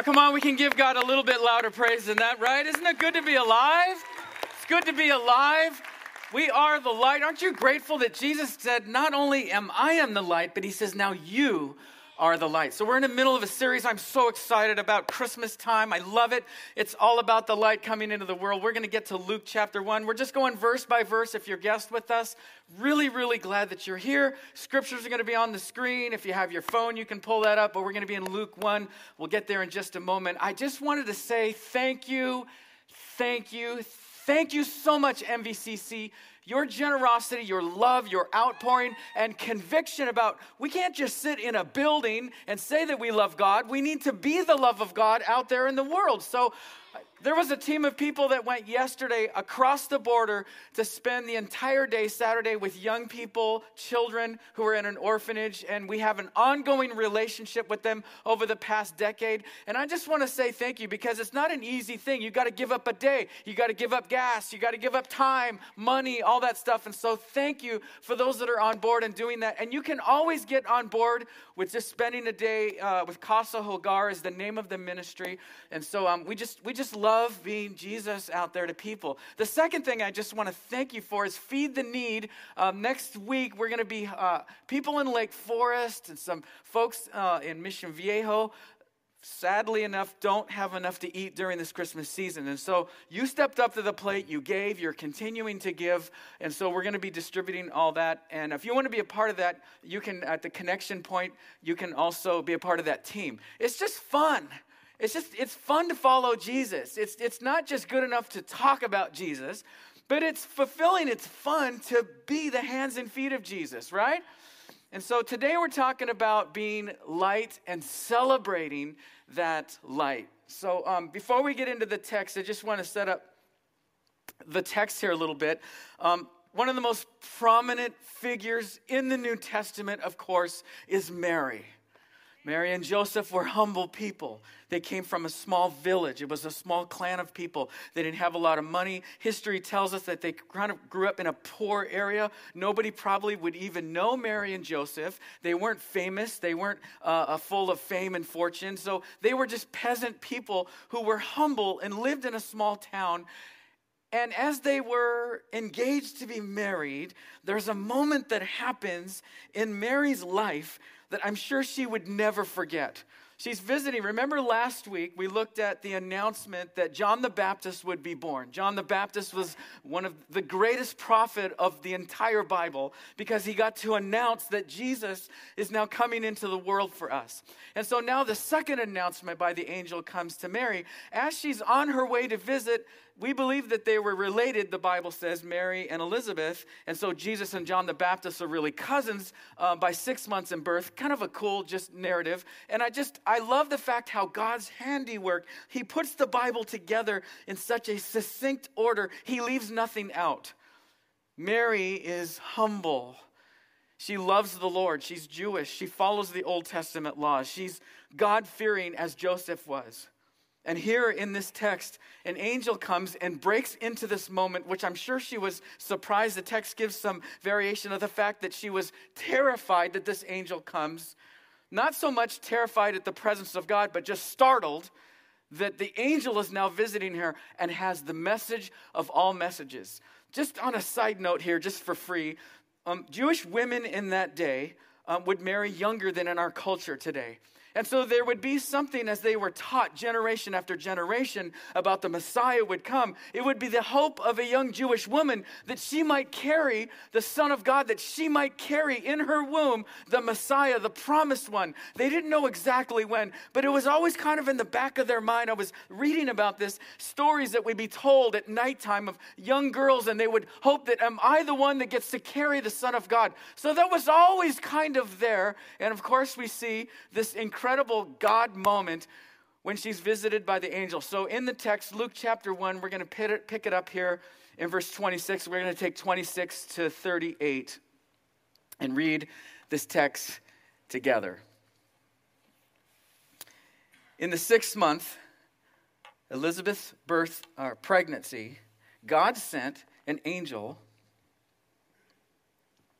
Oh, come on, we can give God a little bit louder praise than that, right? Isn't it good to be alive? It's good to be alive. We are the light. Aren't you grateful that Jesus said, Not only am I am the light, but he says, Now you are the light. So we're in the middle of a series. I'm so excited about Christmas time. I love it. It's all about the light coming into the world. We're going to get to Luke chapter 1. We're just going verse by verse if you're guest with us. Really, really glad that you're here. Scriptures are going to be on the screen. If you have your phone, you can pull that up, but we're going to be in Luke 1. We'll get there in just a moment. I just wanted to say thank you, thank you, thank you so much, MVCC your generosity, your love, your outpouring, and conviction about we can't just sit in a building and say that we love God. We need to be the love of God out there in the world. So there was a team of people that went yesterday across the border to spend the entire day Saturday with young people, children who are in an orphanage, and we have an ongoing relationship with them over the past decade. And I just want to say thank you because it's not an easy thing. You got to give up a day, you got to give up gas, you got to give up time, money, all that stuff. And so thank you for those that are on board and doing that. And you can always get on board with just spending a day uh, with Casa Hogar is the name of the ministry. And so um, we just we just love being Jesus out there to people. The second thing I just want to thank you for is feed the need. Um, next week we're going to be uh, people in Lake Forest and some folks uh, in Mission Viejo sadly enough, don't have enough to eat during this Christmas season. And so you stepped up to the plate, you gave, you're continuing to give. And so we're going to be distributing all that. And if you want to be a part of that, you can, at the connection point, you can also be a part of that team. It's just fun. It's just, it's fun to follow Jesus. It's, it's not just good enough to talk about Jesus, but it's fulfilling, it's fun to be the hands and feet of Jesus, right? And so today we're talking about being light and celebrating that light. So um, before we get into the text, I just want to set up the text here a little bit. Um, one of the most prominent figures in the New Testament, of course, is Mary. Mary and Joseph were humble people. They came from a small village. It was a small clan of people. They didn't have a lot of money. History tells us that they kind of grew up in a poor area. Nobody probably would even know Mary and Joseph. They weren't famous, they weren't uh, full of fame and fortune. So they were just peasant people who were humble and lived in a small town. And as they were engaged to be married, there's a moment that happens in Mary's life that I'm sure she would never forget. She's visiting. Remember last week we looked at the announcement that John the Baptist would be born. John the Baptist was one of the greatest prophet of the entire Bible because he got to announce that Jesus is now coming into the world for us. And so now the second announcement by the angel comes to Mary as she's on her way to visit we believe that they were related, the Bible says, Mary and Elizabeth. And so Jesus and John the Baptist are really cousins uh, by six months in birth. Kind of a cool just narrative. And I just, I love the fact how God's handiwork, He puts the Bible together in such a succinct order, He leaves nothing out. Mary is humble. She loves the Lord. She's Jewish. She follows the Old Testament laws. She's God fearing as Joseph was. And here in this text, an angel comes and breaks into this moment, which I'm sure she was surprised. The text gives some variation of the fact that she was terrified that this angel comes. Not so much terrified at the presence of God, but just startled that the angel is now visiting her and has the message of all messages. Just on a side note here, just for free, um, Jewish women in that day um, would marry younger than in our culture today. And so there would be something as they were taught generation after generation about the Messiah would come. It would be the hope of a young Jewish woman that she might carry the Son of God, that she might carry in her womb the Messiah, the promised one. They didn't know exactly when, but it was always kind of in the back of their mind. I was reading about this stories that would be told at nighttime of young girls, and they would hope that, Am I the one that gets to carry the Son of God? So that was always kind of there. And of course, we see this incredible incredible God moment when she's visited by the angel. So in the text, Luke chapter 1, we're going to pick it up here in verse 26. We're going to take 26 to 38 and read this text together. In the sixth month, Elizabeth's birth or uh, pregnancy, God sent an angel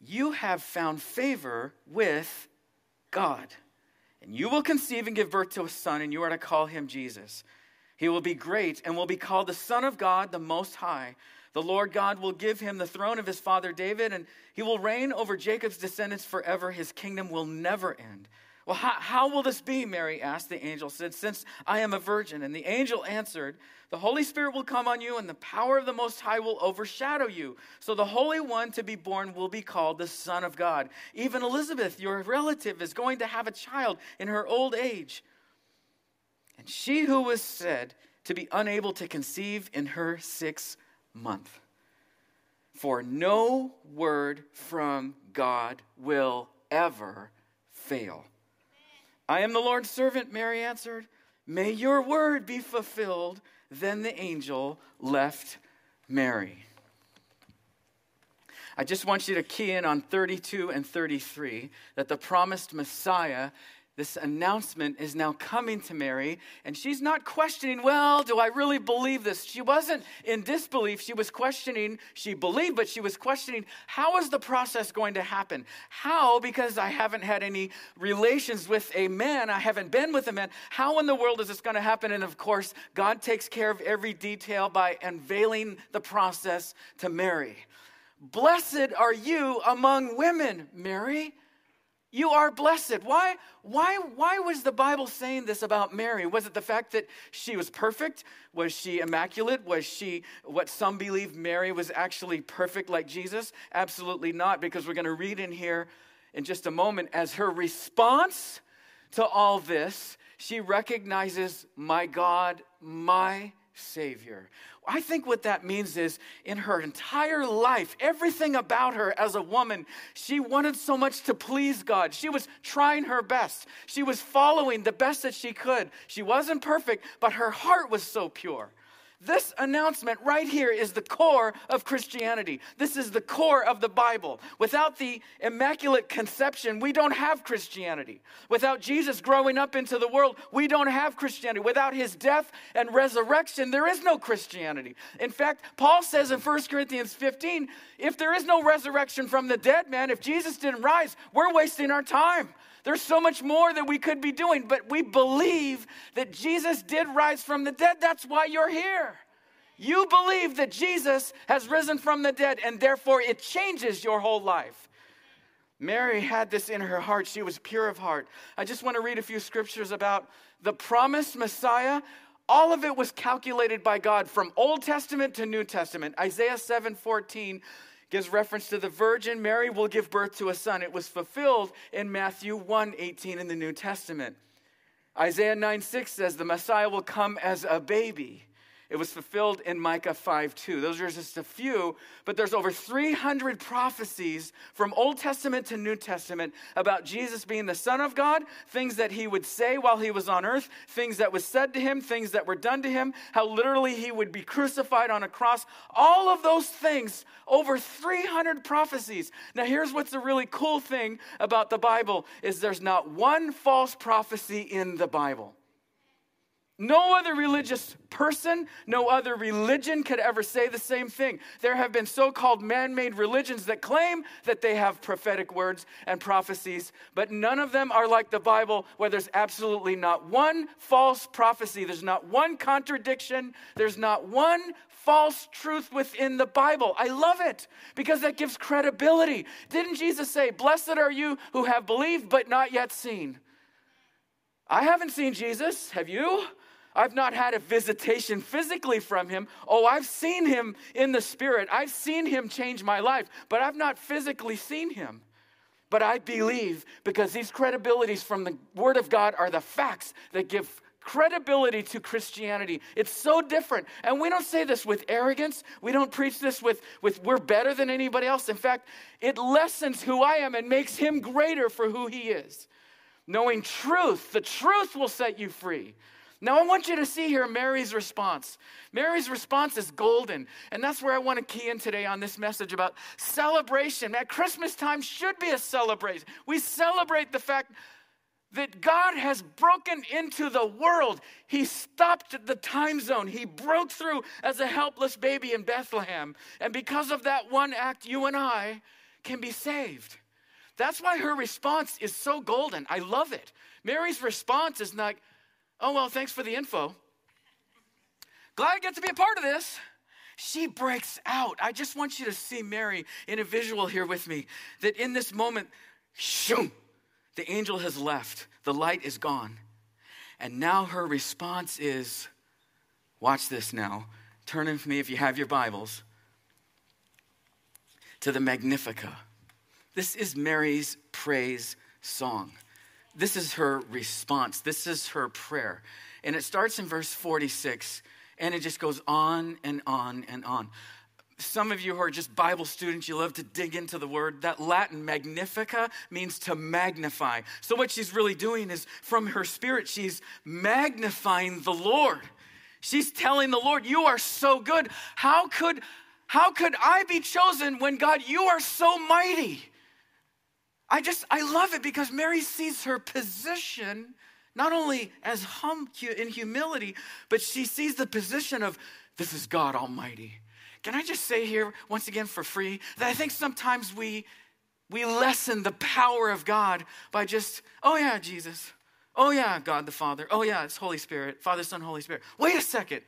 You have found favor with God. And you will conceive and give birth to a son, and you are to call him Jesus. He will be great and will be called the Son of God, the Most High. The Lord God will give him the throne of his father David, and he will reign over Jacob's descendants forever. His kingdom will never end. Well, how, how, will this be? Mary asked the angel, said, Since I am a virgin. And the angel answered, The Holy Spirit will come on you, and the power of the Most High will overshadow you. So the Holy One to be born will be called the Son of God. Even Elizabeth, your relative, is going to have a child in her old age. And she who was said to be unable to conceive in her sixth month. For no word from God will ever fail. I am the Lord's servant, Mary answered. May your word be fulfilled. Then the angel left Mary. I just want you to key in on 32 and 33 that the promised Messiah this announcement is now coming to Mary, and she's not questioning, well, do I really believe this? She wasn't in disbelief. She was questioning, she believed, but she was questioning, how is the process going to happen? How, because I haven't had any relations with a man, I haven't been with a man, how in the world is this going to happen? And of course, God takes care of every detail by unveiling the process to Mary. Blessed are you among women, Mary. You are blessed. Why, why, why was the Bible saying this about Mary? Was it the fact that she was perfect? Was she immaculate? Was she what some believe Mary was actually perfect like Jesus? Absolutely not, because we're going to read in here in just a moment as her response to all this, she recognizes my God, my Savior. I think what that means is in her entire life, everything about her as a woman, she wanted so much to please God. She was trying her best. She was following the best that she could. She wasn't perfect, but her heart was so pure. This announcement right here is the core of Christianity. This is the core of the Bible. Without the Immaculate Conception, we don't have Christianity. Without Jesus growing up into the world, we don't have Christianity. Without his death and resurrection, there is no Christianity. In fact, Paul says in 1 Corinthians 15 if there is no resurrection from the dead, man, if Jesus didn't rise, we're wasting our time. There's so much more that we could be doing, but we believe that Jesus did rise from the dead. That's why you're here. You believe that Jesus has risen from the dead, and therefore it changes your whole life. Mary had this in her heart. She was pure of heart. I just want to read a few scriptures about the promised Messiah. All of it was calculated by God from Old Testament to New Testament. Isaiah 7 14 gives reference to the virgin Mary will give birth to a son. It was fulfilled in Matthew 1 18 in the New Testament. Isaiah 9 6 says the Messiah will come as a baby. It was fulfilled in Micah 5 2. Those are just a few, but there's over 300 prophecies from Old Testament to New Testament about Jesus being the Son of God, things that he would say while he was on earth, things that was said to him, things that were done to him, how literally he would be crucified on a cross. All of those things, over 300 prophecies. Now, here's what's a really cool thing about the Bible is there's not one false prophecy in the Bible. No other religious person, no other religion could ever say the same thing. There have been so called man made religions that claim that they have prophetic words and prophecies, but none of them are like the Bible, where there's absolutely not one false prophecy, there's not one contradiction, there's not one false truth within the Bible. I love it because that gives credibility. Didn't Jesus say, Blessed are you who have believed but not yet seen? I haven't seen Jesus. Have you? I've not had a visitation physically from him. Oh, I've seen him in the spirit. I've seen him change my life, but I've not physically seen him. But I believe because these credibilities from the Word of God are the facts that give credibility to Christianity. It's so different. And we don't say this with arrogance. We don't preach this with, with we're better than anybody else. In fact, it lessens who I am and makes him greater for who he is. Knowing truth, the truth will set you free. Now, I want you to see here Mary's response. Mary's response is golden. And that's where I want to key in today on this message about celebration. At Christmas time should be a celebration. We celebrate the fact that God has broken into the world. He stopped the time zone. He broke through as a helpless baby in Bethlehem. And because of that one act, you and I can be saved. That's why her response is so golden. I love it. Mary's response is not, oh, well, thanks for the info. Glad I get to be a part of this. She breaks out. I just want you to see Mary in a visual here with me that in this moment, shoom, the angel has left, the light is gone. And now her response is watch this now. Turn with me if you have your Bibles to the Magnificat. This is Mary's praise song. This is her response. This is her prayer. And it starts in verse 46 and it just goes on and on and on. Some of you who are just Bible students, you love to dig into the word. That Latin magnifica means to magnify. So, what she's really doing is from her spirit, she's magnifying the Lord. She's telling the Lord, You are so good. How could, how could I be chosen when God, you are so mighty? I just, I love it because Mary sees her position not only as hum in humility, but she sees the position of this is God Almighty. Can I just say here, once again for free, that I think sometimes we, we lessen the power of God by just, oh yeah, Jesus. Oh yeah, God the Father. Oh yeah, it's Holy Spirit, Father, Son, Holy Spirit. Wait a second.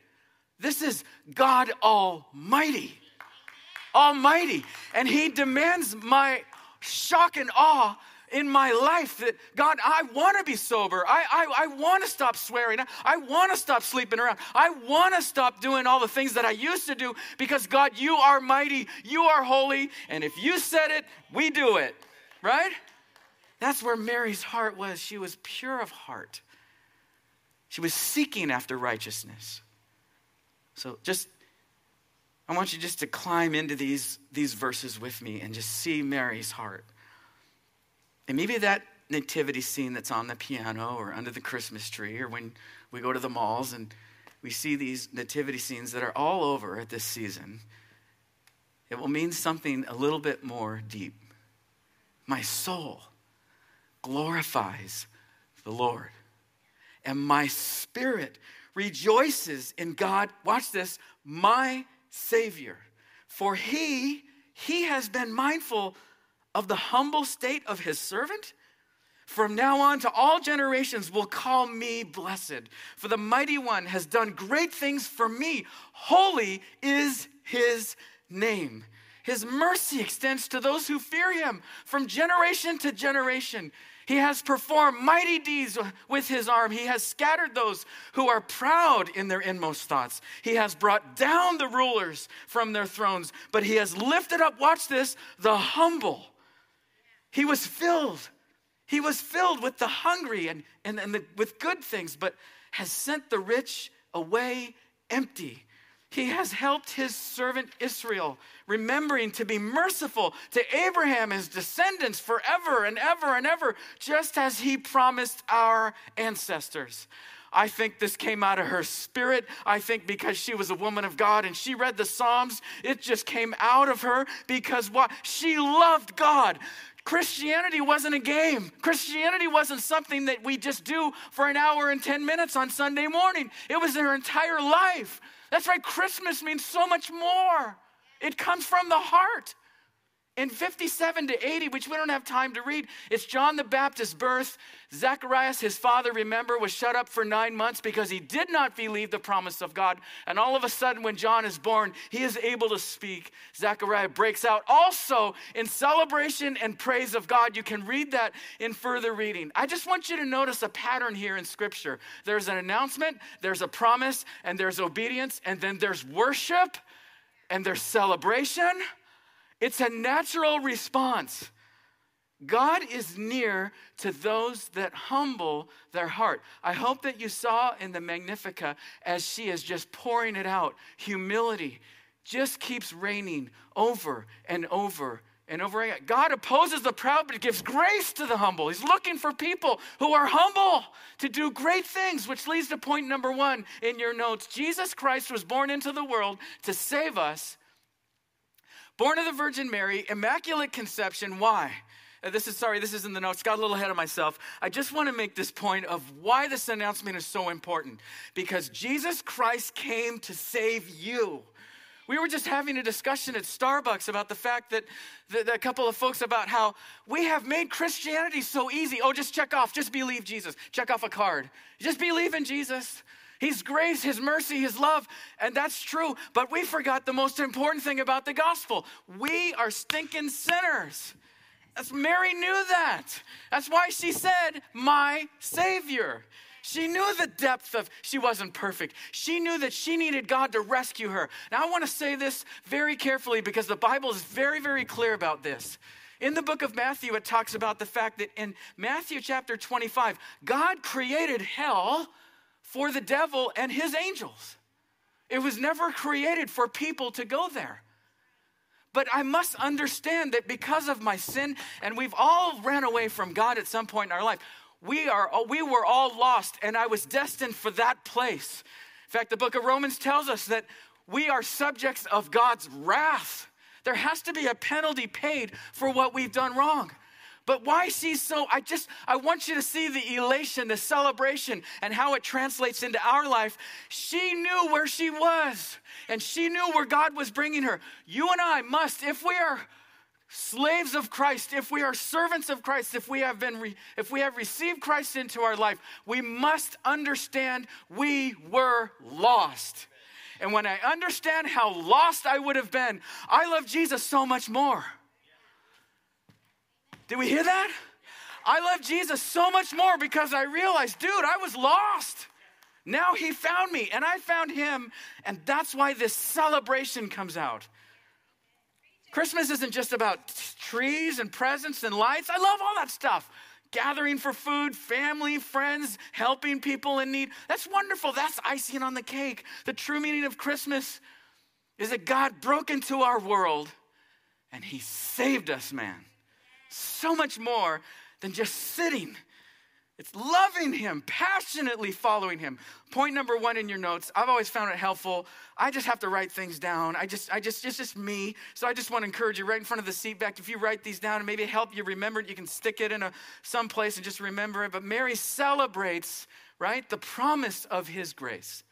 This is God Almighty. Almighty. And He demands my shock and awe in my life that God, I want to be sober. I, I, I want to stop swearing. I, I want to stop sleeping around. I want to stop doing all the things that I used to do because God, you are mighty, you are holy, and if you said it, we do it, right? That's where Mary's heart was. She was pure of heart. She was seeking after righteousness. So just I want you just to climb into these, these verses with me and just see Mary's heart. And maybe that nativity scene that's on the piano or under the Christmas tree, or when we go to the malls and we see these nativity scenes that are all over at this season, it will mean something a little bit more deep. My soul glorifies the Lord, and my spirit rejoices in God. Watch this, my Savior. For he, he has been mindful of the humble state of his servant. From now on to all generations will call me blessed. For the mighty one has done great things for me. Holy is his name. His mercy extends to those who fear him from generation to generation. He has performed mighty deeds with his arm. He has scattered those who are proud in their inmost thoughts. He has brought down the rulers from their thrones, but he has lifted up, watch this, the humble. He was filled. He was filled with the hungry and, and, and the, with good things, but has sent the rich away empty. He has helped his servant Israel, remembering to be merciful to Abraham, his descendants, forever and ever and ever, just as he promised our ancestors. I think this came out of her spirit. I think because she was a woman of God and she read the Psalms, it just came out of her because what? She loved God. Christianity wasn't a game. Christianity wasn't something that we just do for an hour and 10 minutes on Sunday morning. It was her entire life. That's right, Christmas means so much more. It comes from the heart. In 57 to 80, which we don't have time to read, it's John the Baptist's birth. Zacharias, his father, remember, was shut up for nine months because he did not believe the promise of God. And all of a sudden, when John is born, he is able to speak. Zachariah breaks out also in celebration and praise of God. You can read that in further reading. I just want you to notice a pattern here in Scripture there's an announcement, there's a promise, and there's obedience, and then there's worship, and there's celebration it's a natural response. God is near to those that humble their heart. I hope that you saw in the Magnificat as she is just pouring it out, humility just keeps reigning over and over And over again, God opposes the proud, but gives grace to the humble. He's looking for people who are humble to do great things, which leads to point number one in your notes. Jesus Christ was born into the world to save us. Born of the Virgin Mary, immaculate conception. Why? Uh, this is sorry, this is in the notes. Got a little ahead of myself. I just want to make this point of why this announcement is so important. Because Jesus Christ came to save you. We were just having a discussion at Starbucks about the fact that, that, a couple of folks about how we have made Christianity so easy. Oh, just check off, just believe Jesus. Check off a card. Just believe in Jesus. His grace, His mercy, His love. And that's true. But we forgot the most important thing about the gospel we are stinking sinners. That's, Mary knew that. That's why she said, My Savior. She knew the depth of, she wasn't perfect. She knew that she needed God to rescue her. Now, I want to say this very carefully because the Bible is very, very clear about this. In the book of Matthew, it talks about the fact that in Matthew chapter 25, God created hell for the devil and his angels. It was never created for people to go there. But I must understand that because of my sin, and we've all ran away from God at some point in our life, we, are, we were all lost, and I was destined for that place. In fact, the book of Romans tells us that we are subjects of God's wrath. There has to be a penalty paid for what we've done wrong. But why she's so, I just, I want you to see the elation, the celebration, and how it translates into our life. She knew where she was, and she knew where God was bringing her. You and I must, if we are slaves of Christ, if we are servants of Christ, if we have been re- if we have received Christ into our life, we must understand we were lost. And when I understand how lost I would have been, I love Jesus so much more. Did we hear that? I love Jesus so much more because I realized, dude, I was lost. Now he found me and I found him. And that's why this celebration comes out. Christmas isn't just about trees and presents and lights. I love all that stuff. Gathering for food, family, friends, helping people in need. That's wonderful. That's icing on the cake. The true meaning of Christmas is that God broke into our world and He saved us, man. So much more than just sitting it's loving Him, passionately following Him. Point number one in your notes. I've always found it helpful. I just have to write things down. I just, I just, it's just me. So I just want to encourage you right in front of the seat back. If you write these down and maybe help you remember it, you can stick it in a some place and just remember it. But Mary celebrates, right, the promise of His grace.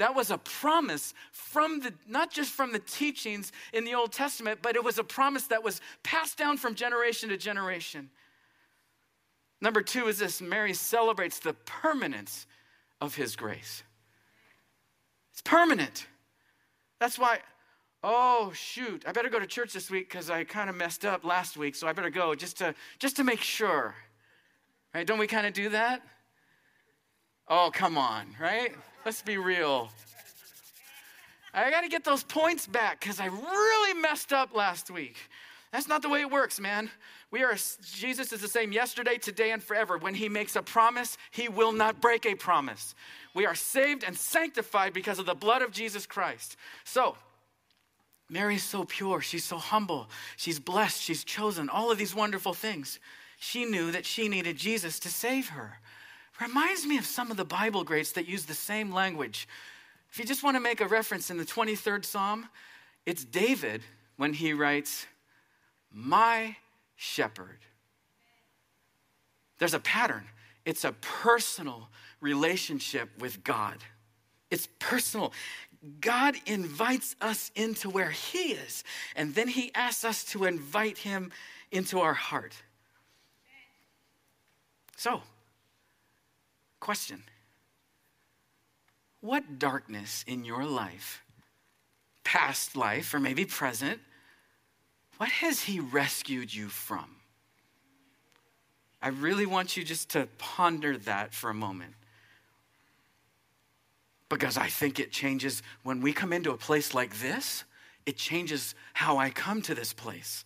That was a promise from the, not just from the teachings in the Old Testament, but it was a promise that was passed down from generation to generation. Number two is this Mary celebrates the permanence of his grace. It's permanent. That's why, oh shoot, I better go to church this week because I kind of messed up last week, so I better go just to just to make sure. Right? Don't we kind of do that? Oh, come on, right? Let's be real. I got to get those points back because I really messed up last week. That's not the way it works, man. We are Jesus is the same yesterday, today and forever. When he makes a promise, he will not break a promise. We are saved and sanctified because of the blood of Jesus Christ. So, Mary's so pure, she's so humble, she's blessed, she's chosen, all of these wonderful things. She knew that she needed Jesus to save her. Reminds me of some of the Bible greats that use the same language. If you just want to make a reference in the 23rd Psalm, it's David when he writes, My shepherd. There's a pattern. It's a personal relationship with God. It's personal. God invites us into where He is, and then He asks us to invite Him into our heart. So, question What darkness in your life, past life, or maybe present, what has He rescued you from? I really want you just to ponder that for a moment. Because I think it changes when we come into a place like this, it changes how I come to this place.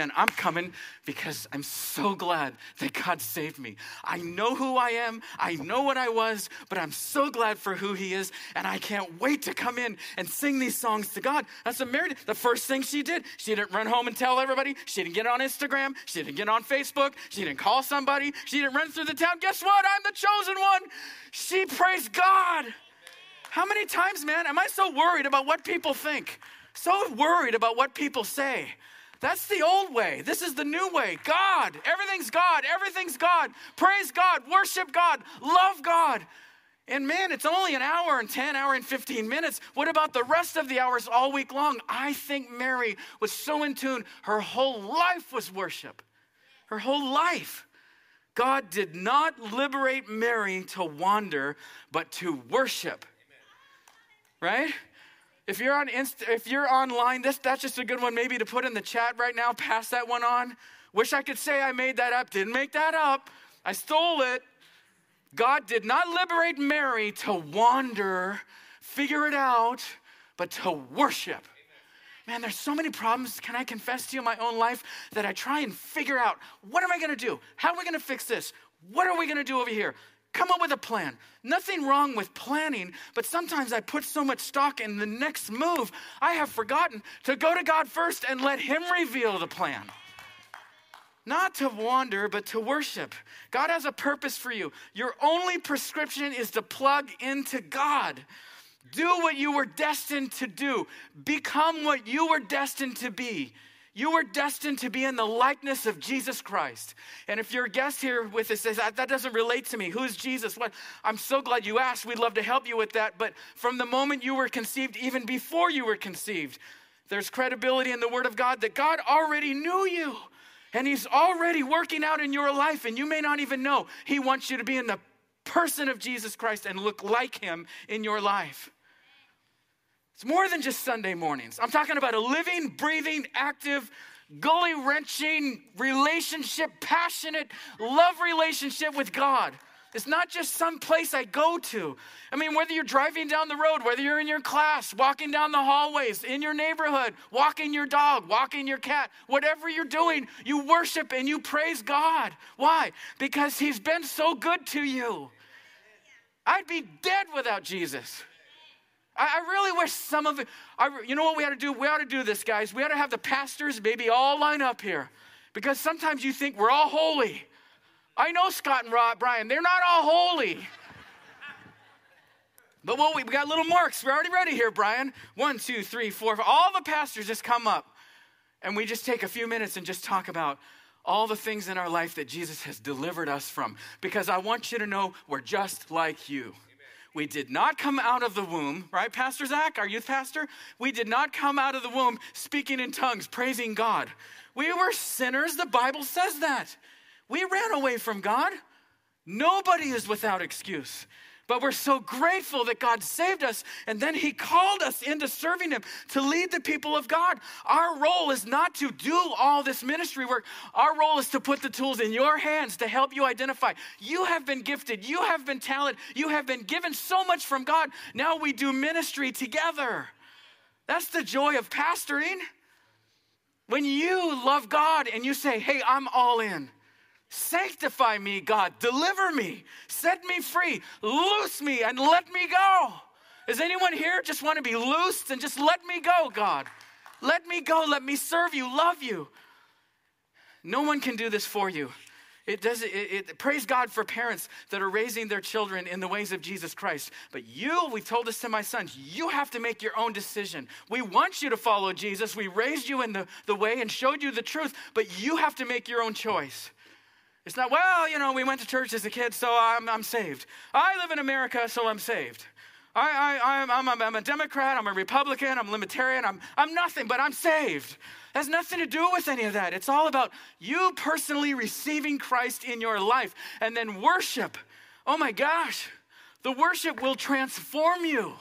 And I'm coming because I'm so glad that God saved me. I know who I am, I know what I was, but I'm so glad for who He is. And I can't wait to come in and sing these songs to God. That's what Mary did. The first thing she did, she didn't run home and tell everybody. She didn't get on Instagram. She didn't get on Facebook. She didn't call somebody. She didn't run through the town. Guess what? I'm the chosen one. She praised God. How many times, man, am I so worried about what people think? So worried about what people say. That's the old way. This is the new way. God, everything's God, everything's God. Praise God, worship God, love God. And man, it's only an hour and 10, hour and 15 minutes. What about the rest of the hours all week long? I think Mary was so in tune. Her whole life was worship. Her whole life. God did not liberate Mary to wander, but to worship. Right? If you're on Insta, if you're online, this that's just a good one maybe to put in the chat right now. Pass that one on. Wish I could say I made that up. Didn't make that up. I stole it. God did not liberate Mary to wander, figure it out, but to worship. Man, there's so many problems. Can I confess to you in my own life that I try and figure out what am I to do? How are we going to fix this? What are we to do over here? Come up with a plan. Nothing wrong with planning, but sometimes I put so much stock in the next move, I have forgotten to go to God first and let Him reveal the plan. Not to wander, but to worship. God has a purpose for you. Your only prescription is to plug into God. Do what you were destined to do, become what you were destined to be. You were destined to be in the likeness of Jesus Christ. And if you're a guest here with us says that, that doesn't relate to me, who's Jesus? What? I'm so glad you asked. We'd love to help you with that. But from the moment you were conceived, even before you were conceived, there's credibility in the Word of God that God already knew you. And He's already working out in your life, and you may not even know. He wants you to be in the person of Jesus Christ and look like Him in your life. It's more than just Sunday mornings. I'm talking about a living, breathing, active, gully wrenching relationship, passionate love relationship with God. It's not just some place I go to. I mean, whether you're driving down the road, whether you're in your class, walking down the hallways, in your neighborhood, walking your dog, walking your cat, whatever you're doing, you worship and you praise God. Why? Because He's been so good to you. I'd be dead without Jesus. I, I really wish some of it, you know what we ought to do? We ought to do this, guys. We ought to have the pastors maybe all line up here because sometimes you think we're all holy. I know Scott and Rob, Brian, they're not all holy. But what we, we got little marks. We're already ready here, Brian. One, two, three, four. All the pastors just come up and we just take a few minutes and just talk about all the things in our life that Jesus has delivered us from. Because I want you to know we're just like you. We did not come out of the womb, right, Pastor Zach, our youth pastor? We did not come out of the womb speaking in tongues, praising God. We were sinners. The Bible says that. We ran away from God. Nobody is without excuse. But we're so grateful that God saved us and then He called us into serving Him to lead the people of God. Our role is not to do all this ministry work. Our role is to put the tools in your hands to help you identify. You have been gifted, you have been talented, you have been given so much from God. Now we do ministry together. That's the joy of pastoring. When you love God and you say, hey, I'm all in. Sanctify me, God. Deliver me. Set me free. Loose me and let me go. Is anyone here just want to be loosed and just let me go, God? Let me go. Let me serve you, love you. No one can do this for you. It does it, it, praise God for parents that are raising their children in the ways of Jesus Christ. But you, we told this to my sons, you have to make your own decision. We want you to follow Jesus. We raised you in the, the way and showed you the truth, but you have to make your own choice. It's not, well, you know, we went to church as a kid, so I'm, I'm saved. I live in America, so I'm saved. I, I, I'm, I'm, I'm a Democrat, I'm a Republican, I'm libertarian, I'm, I'm nothing, but I'm saved. It has nothing to do with any of that. It's all about you personally receiving Christ in your life and then worship. Oh my gosh, the worship will transform you.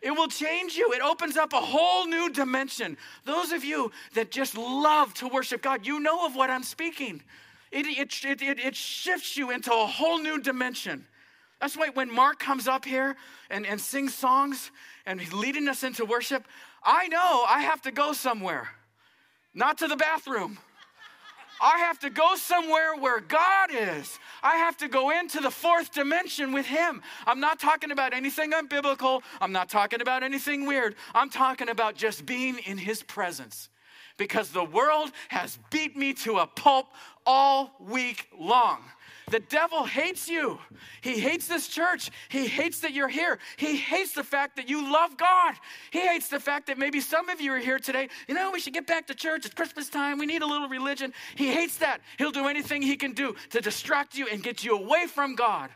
It will change you. It opens up a whole new dimension. Those of you that just love to worship God, you know of what I'm speaking. It, it, it, it, shifts you into a whole new dimension. That's why when Mark comes up here and, and sings songs and he's leading us into worship, I know I have to go somewhere, not to the bathroom. I have to go somewhere where God is. I have to go into the fourth dimension with Him. I'm not talking about anything unbiblical. I'm not talking about anything weird. I'm talking about just being in His presence. Because the world has beat me to a pulp all week long. The devil hates you. He hates this church. He hates that you're here. He hates the fact that you love God. He hates the fact that maybe some of you are here today. You know, we should get back to church. It's Christmas time. We need a little religion. He hates that. He'll do anything he can do to distract you and get you away from God.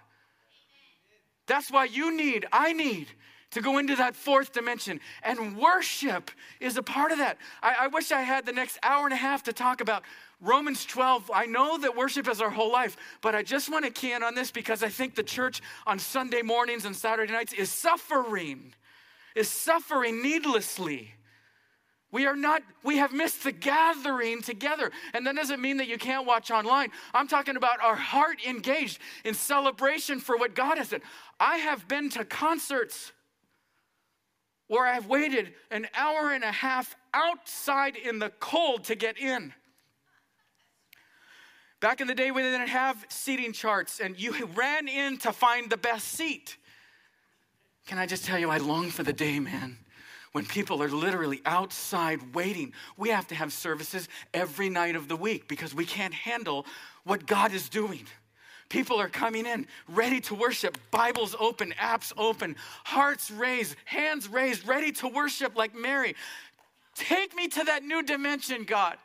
That's why you need, I need, to go into that fourth dimension. And worship is a part of that. I, I, wish I had the next hour and a half to talk about Romans 12, I know that worship is our whole life, but I just want to key in on this because I think the church on Sunday mornings and Saturday nights is suffering, is suffering needlessly. We are not, we have missed the gathering together. And that doesn't mean that you can't watch online. I'm talking about our heart engaged in celebration for what God has done. I have been to concerts where I've waited an hour and a half outside in the cold to get in. Back in the day we didn't have seating charts and you ran in to find the best seat. Can I just tell you, I long for the day, man, when people are literally outside waiting. We have to have services every night of the week because we can't handle what God is doing. People are coming in ready to worship, Bibles open, apps open, hearts raised, hands raised, ready to worship like Mary. Take me to that new dimension, God.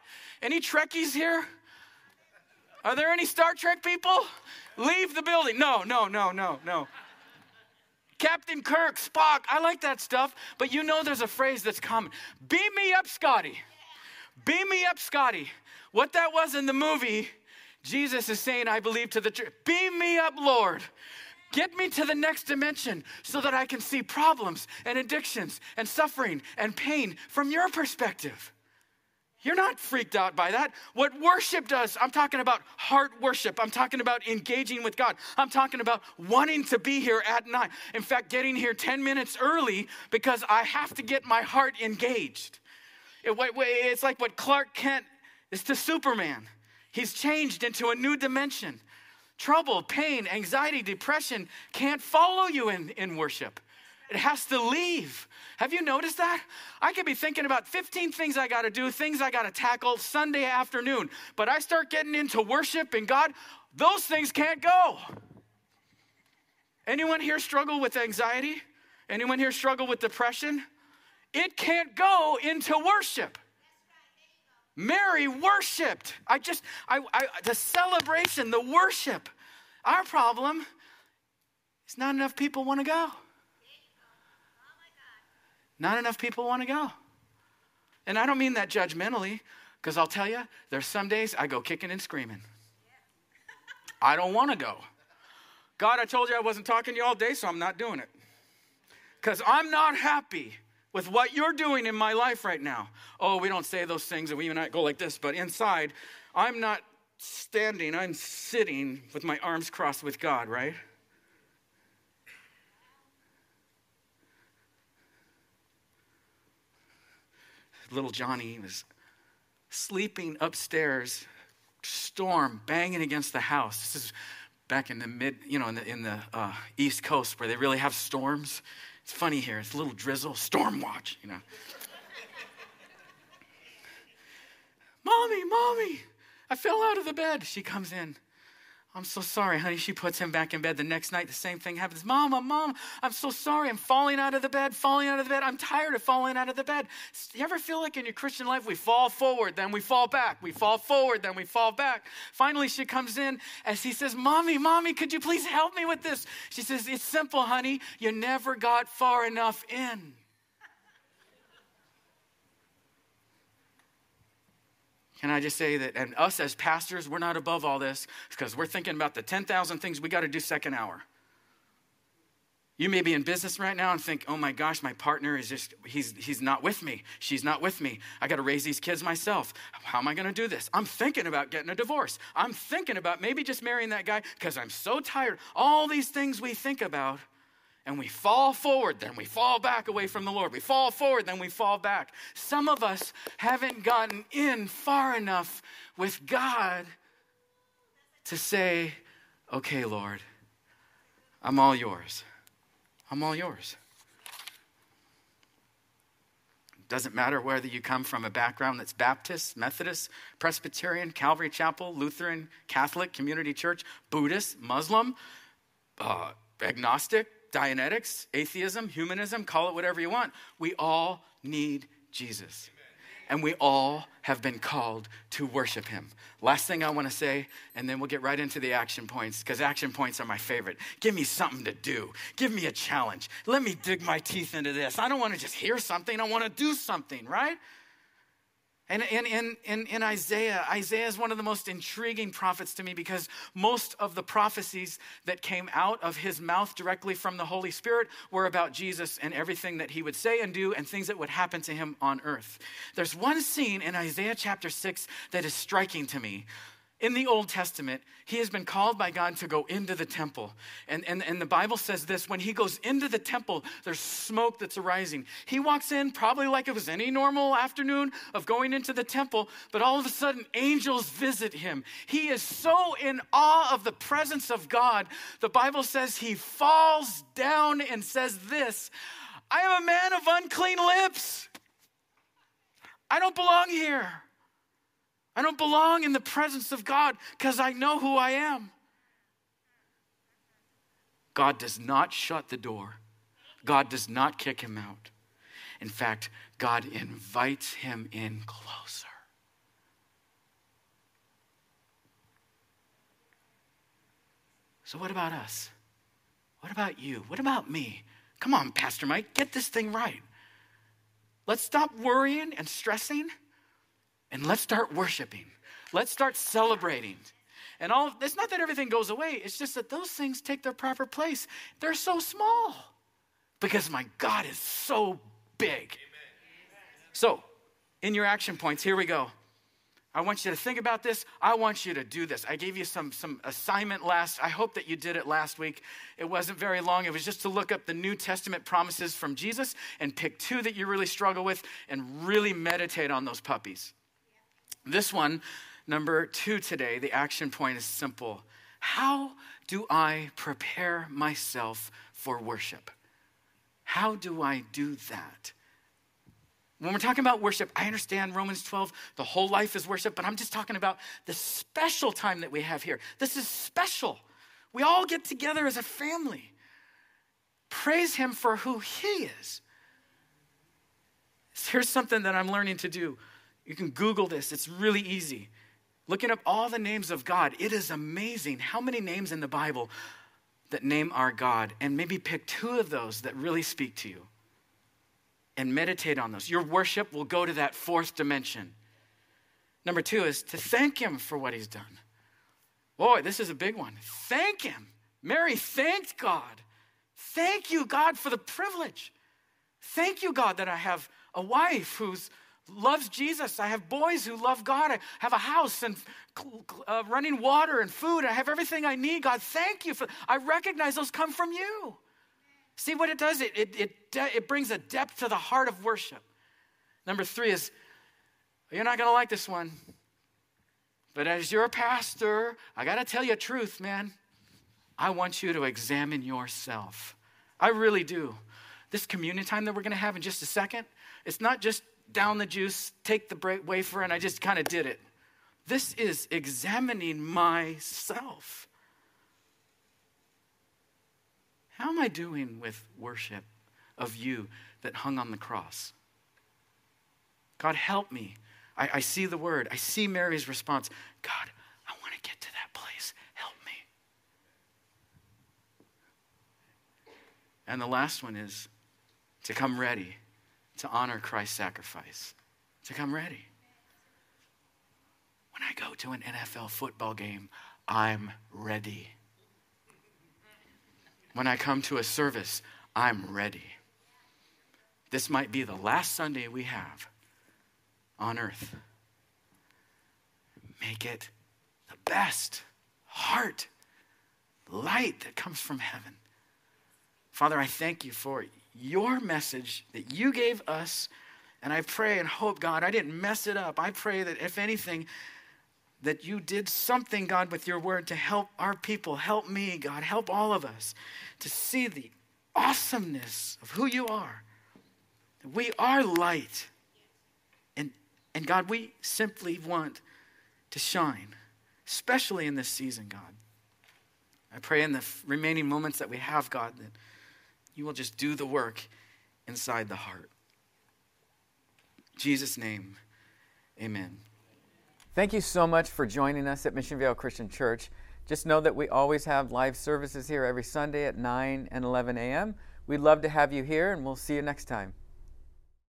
Any Trekkies here? Are there any Star Trek people? Leave the building. No, no, no, no, no. Captain Kirk, Spock, I like that stuff, but you know there's a phrase that's common. Beam me up, Scotty. Beam me up, Scotty. What that was in the movie, Jesus is saying, I believe to the church, beam me up, Lord. Get me to the next dimension so that I can see problems and addictions and suffering and pain from your perspective. You're not freaked out by that. What worship does, I'm talking about heart worship. I'm talking about engaging with God. I'm talking about wanting to be here at night. In fact, getting here 10 minutes early because I have to get my heart engaged. It, it's like what Clark Kent is to Superman. He's changed into a new dimension. Trouble, pain, anxiety, depression can't follow you in, in worship. It has to leave. Have you noticed that? I could be thinking about 15 things I got to do, things I got to tackle Sunday afternoon, but I start getting into worship and God, those things can't go. Anyone here struggle with anxiety? Anyone here struggle with depression? It can't go into worship. Mary worshiped. I just, I, I, the celebration, the worship. Our problem is not enough people want to go. Not enough people want to go. And I don't mean that judgmentally, because I'll tell you, there's some days I go kicking and screaming. I don't want to go. God, I told you I wasn't talking to you all day, so I'm not doing it. Because I'm not happy with what you're doing in my life right now. Oh, we don't say those things and we not go like this, but inside, I'm not standing, I'm sitting with my arms crossed with God, right? little Johnny was sleeping upstairs, storm banging against the house. This is back in the mid, you know, in the, in the uh, East Coast where they really have storms. It's funny here. It's a little drizzle, storm watch, you know. mommy, mommy, I fell out of the bed. She comes in. I'm so sorry, honey. She puts him back in bed. The next night, the same thing happens. Mama, mom, I'm so sorry. I'm falling out of the bed, falling out of the bed. I'm tired of falling out of the bed. You ever feel like in your Christian life, we fall forward, then we fall back. We fall forward, then we fall back. Finally, she comes in as he says, Mommy, mommy, could you please help me with this? She says, It's simple, honey. You never got far enough in. Can I just say that, and us as pastors, we're not above all this because we're thinking about the 10,000 things we got to do second hour. You may be in business right now and think, oh my gosh, my partner is just, he's, he's not with me. She's not with me. I got to raise these kids myself. How am I going to do this? I'm thinking about getting a divorce. I'm thinking about maybe just marrying that guy because I'm so tired. All these things we think about. And we fall forward, then we fall back away from the Lord. We fall forward, then we fall back. Some of us haven't gotten in far enough with God to say, okay, Lord, I'm all yours. I'm all yours. Doesn't matter whether you come from a background that's Baptist, Methodist, Presbyterian, Calvary Chapel, Lutheran, Catholic, Community Church, Buddhist, Muslim, uh, agnostic, Dianetics, atheism, humanism, call it whatever you want. We all need Jesus. And we all have been called to worship him. Last thing I want to say, and then we'll get right into the action points, because action points are my favorite. Give me something to do. Give me a challenge. Let me dig my teeth into this. I don't want to just hear something, I want to do something, right? And in, in, in, in, Isaiah, Isaiah is one of the most intriguing prophets to me because most of the prophecies that came out of his mouth directly from the Holy Spirit were about Jesus and everything that he would say and do and things that would happen to him on earth. There's one scene in Isaiah chapter 6 that is striking to me in the Old Testament, he has been called by God to go into the temple. And, and, and the Bible says this when he goes into the temple, there's smoke that's arising. He walks in probably like it was any normal afternoon of going into the temple, but all of a sudden, angels visit him. He is so in awe of the presence of God. The Bible says he falls down and says this I am a man of unclean lips. I don't belong here. I don't belong in the presence of God because I know who I am. God does not shut the door, God does not kick him out. In fact, God invites him in closer. So, what about us? What about you? What about me? Come on, Pastor Mike, get this thing right. Let's stop worrying and stressing and let's start worshiping. Let's start celebrating. And all it's not that everything goes away, it's just that those things take their proper place. They're so small because my God is so big. So, in your action points, here we go. I want you to think about this. I want you to do this. I gave you some, some assignment last. I hope that you did it last week. It wasn't very long. It was just to look up the New Testament promises from Jesus and pick two that you really struggle with and really meditate on those puppies. This one, number two today, the action point is simple. How do I prepare myself for worship? How do I do that? When we're talking about worship, I understand Romans 12, the whole life is worship, but I'm just talking about the special time that we have here. This is special. We all get together as a family. Praise Him for who He is. Here's something that I'm learning to do you can Google this, it's really easy. Looking up all the names of God, it is amazing how many names in the Bible that name our God, and maybe pick two of those that really speak to you and meditate on those. Your worship will go to that fourth dimension. Number two is to thank Him for what He's done. Boy, this is a big one. Thank Him. Mary thanked God. Thank you, God, for the privilege. Thank you, God, that I have a wife who's loves Jesus. I have boys who love God. I have a house and uh, running water and food. I have everything I need. God, thank you for. I recognize those come from you. See what it does? It, it, it, it brings a depth to the heart of worship. Number three is you're not going to like this one. But as your pastor, I got to tell you truth, man. I want you to examine yourself. I really do. This communion time that we're going to have in just a second, it's not just down the juice, take the wafer, and I just kind of did it. This is examining myself. How am I doing with worship of you that hung on the cross? God, help me. I, I see the word. I see Mary's response. God, I want to get to that place. Help me. And the last one is to come ready to honor Christ's sacrifice, to come ready. When I go to an NFL football game, I'm ready. When I come to a service, I'm ready. This might be the last Sunday we have on earth. Make it the best heart, light that comes from heaven. Father, I thank you for your message that you gave us. And I pray and hope, God, I didn't mess it up. I pray that if anything, that you did something, God, with your word to help our people, help me, God, help all of us to see the awesomeness of who you are. We are light. And, and God, we simply want to shine, especially in this season, God. I pray in the remaining moments that we have, God, that you will just do the work inside the heart. In Jesus' name, amen. Thank you so much for joining us at Mission Vale Christian Church. Just know that we always have live services here every Sunday at 9 and 11 a.m. We'd love to have you here, and we'll see you next time.